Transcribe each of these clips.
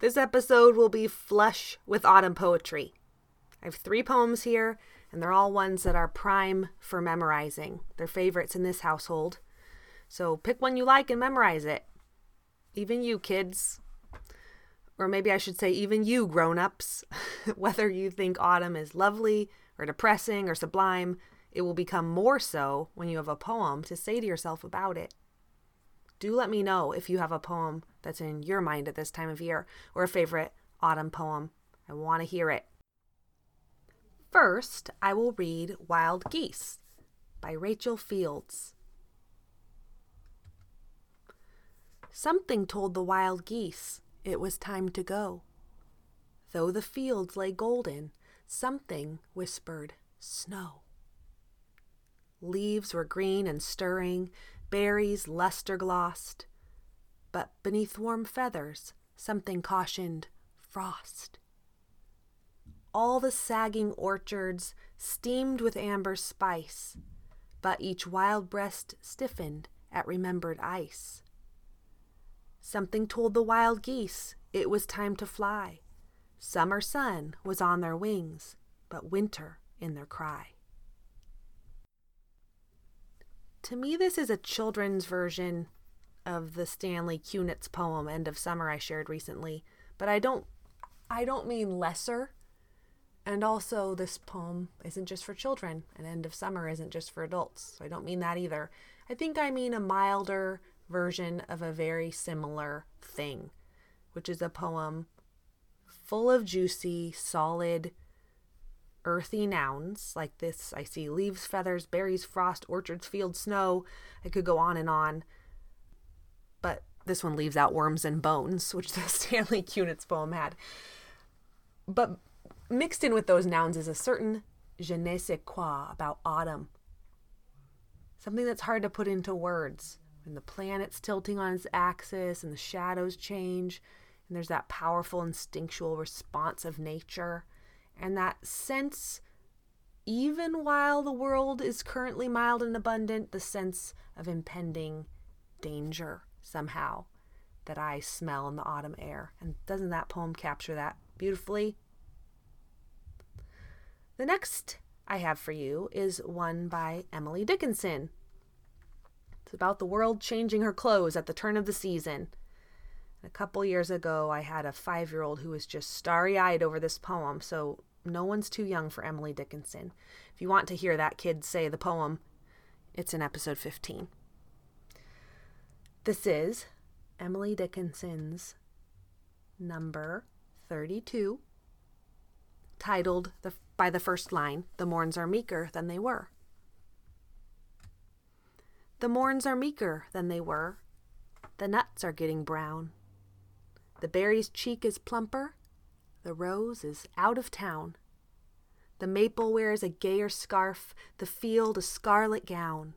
This episode will be flush with autumn poetry. I have three poems here, and they're all ones that are prime for memorizing. They're favorites in this household. So pick one you like and memorize it. Even you, kids. Or maybe I should say, even you, grown ups. Whether you think autumn is lovely or depressing or sublime, it will become more so when you have a poem to say to yourself about it. Do let me know if you have a poem that's in your mind at this time of year or a favorite autumn poem. I want to hear it. First, I will read Wild Geese by Rachel Fields. Something told the wild geese it was time to go. Though the fields lay golden, something whispered snow. Leaves were green and stirring, berries luster glossed. But beneath warm feathers, something cautioned frost. All the sagging orchards steamed with amber spice, but each wild breast stiffened at remembered ice. Something told the wild geese it was time to fly. Summer sun was on their wings, but winter in their cry. To me, this is a children's version of the Stanley Kunitz poem "End of Summer" I shared recently, but I don't, I don't mean lesser. And also, this poem isn't just for children, and "End of Summer" isn't just for adults. So I don't mean that either. I think I mean a milder version of a very similar thing, which is a poem full of juicy, solid earthy nouns like this. I see leaves, feathers, berries, frost, orchards, fields, snow. I could go on and on. But this one leaves out worms and bones, which the Stanley Kunitz poem had. But mixed in with those nouns is a certain je ne sais quoi about autumn. Something that's hard to put into words. When the planet's tilting on its axis and the shadows change, and there's that powerful instinctual response of nature and that sense, even while the world is currently mild and abundant, the sense of impending danger somehow that I smell in the autumn air. And doesn't that poem capture that beautifully? The next I have for you is one by Emily Dickinson. It's about the world changing her clothes at the turn of the season. A couple years ago, I had a five year old who was just starry eyed over this poem, so no one's too young for Emily Dickinson. If you want to hear that kid say the poem, it's in episode 15. This is Emily Dickinson's number 32, titled the, by the first line, The Morns Are Meeker Than They Were. The morns are meeker than they were. The nuts are getting brown. The berry's cheek is plumper, the rose is out of town. The maple wears a gayer scarf, the field a scarlet gown.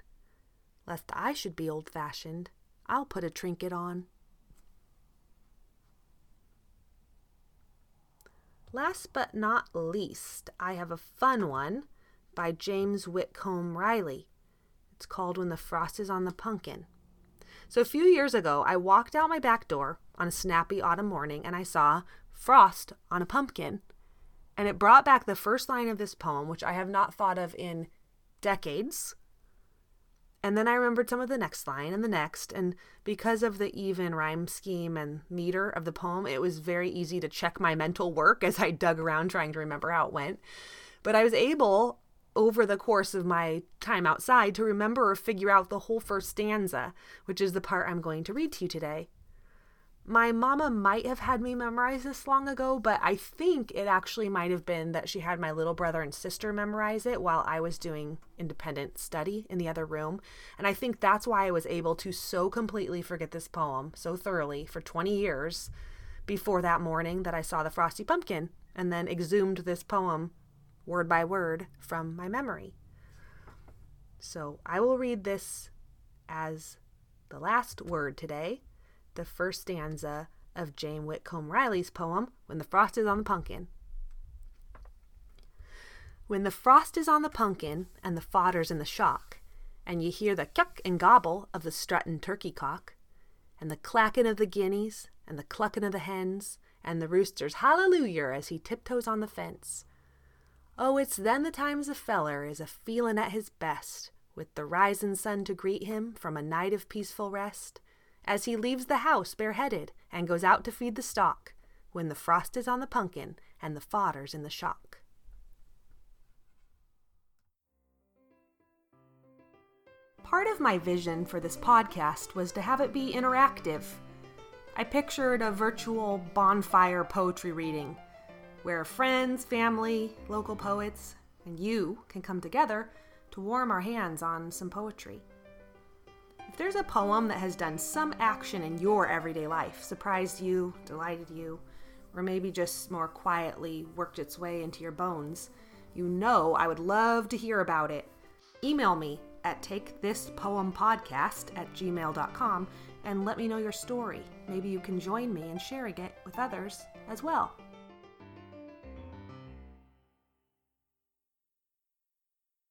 Lest I should be old fashioned, I'll put a trinket on. Last but not least, I have a fun one by James Whitcomb Riley. It's called When the Frost is on the Pumpkin. So a few years ago, I walked out my back door on a snappy autumn morning and I saw frost on a pumpkin. And it brought back the first line of this poem, which I have not thought of in decades. And then I remembered some of the next line and the next. And because of the even rhyme scheme and meter of the poem, it was very easy to check my mental work as I dug around trying to remember how it went. But I was able, over the course of my time outside, to remember or figure out the whole first stanza, which is the part I'm going to read to you today. My mama might have had me memorize this long ago, but I think it actually might have been that she had my little brother and sister memorize it while I was doing independent study in the other room. And I think that's why I was able to so completely forget this poem so thoroughly for 20 years before that morning that I saw the frosty pumpkin and then exhumed this poem word by word from my memory. So I will read this as the last word today, the first stanza of James Whitcomb Riley's poem, When the Frost is on the Pumpkin. When the frost is on the pumpkin and the fodder's in the shock, and you hear the cluck and gobble of the struttin' turkey cock, and the clackin' of the guineas, and the cluckin' of the hens, and the rooster's hallelujah as he tiptoes on the fence. Oh, it's then the times a feller is a feelin' at his best, with the risin' sun to greet him from a night of peaceful rest, as he leaves the house bareheaded and goes out to feed the stock, when the frost is on the pumpkin and the fodder's in the shock. Part of my vision for this podcast was to have it be interactive. I pictured a virtual bonfire poetry reading where friends, family, local poets, and you can come together to warm our hands on some poetry. If there's a poem that has done some action in your everyday life, surprised you, delighted you, or maybe just more quietly worked its way into your bones, you know I would love to hear about it. Email me at takethispoempodcast at gmail.com and let me know your story. Maybe you can join me in sharing it with others as well.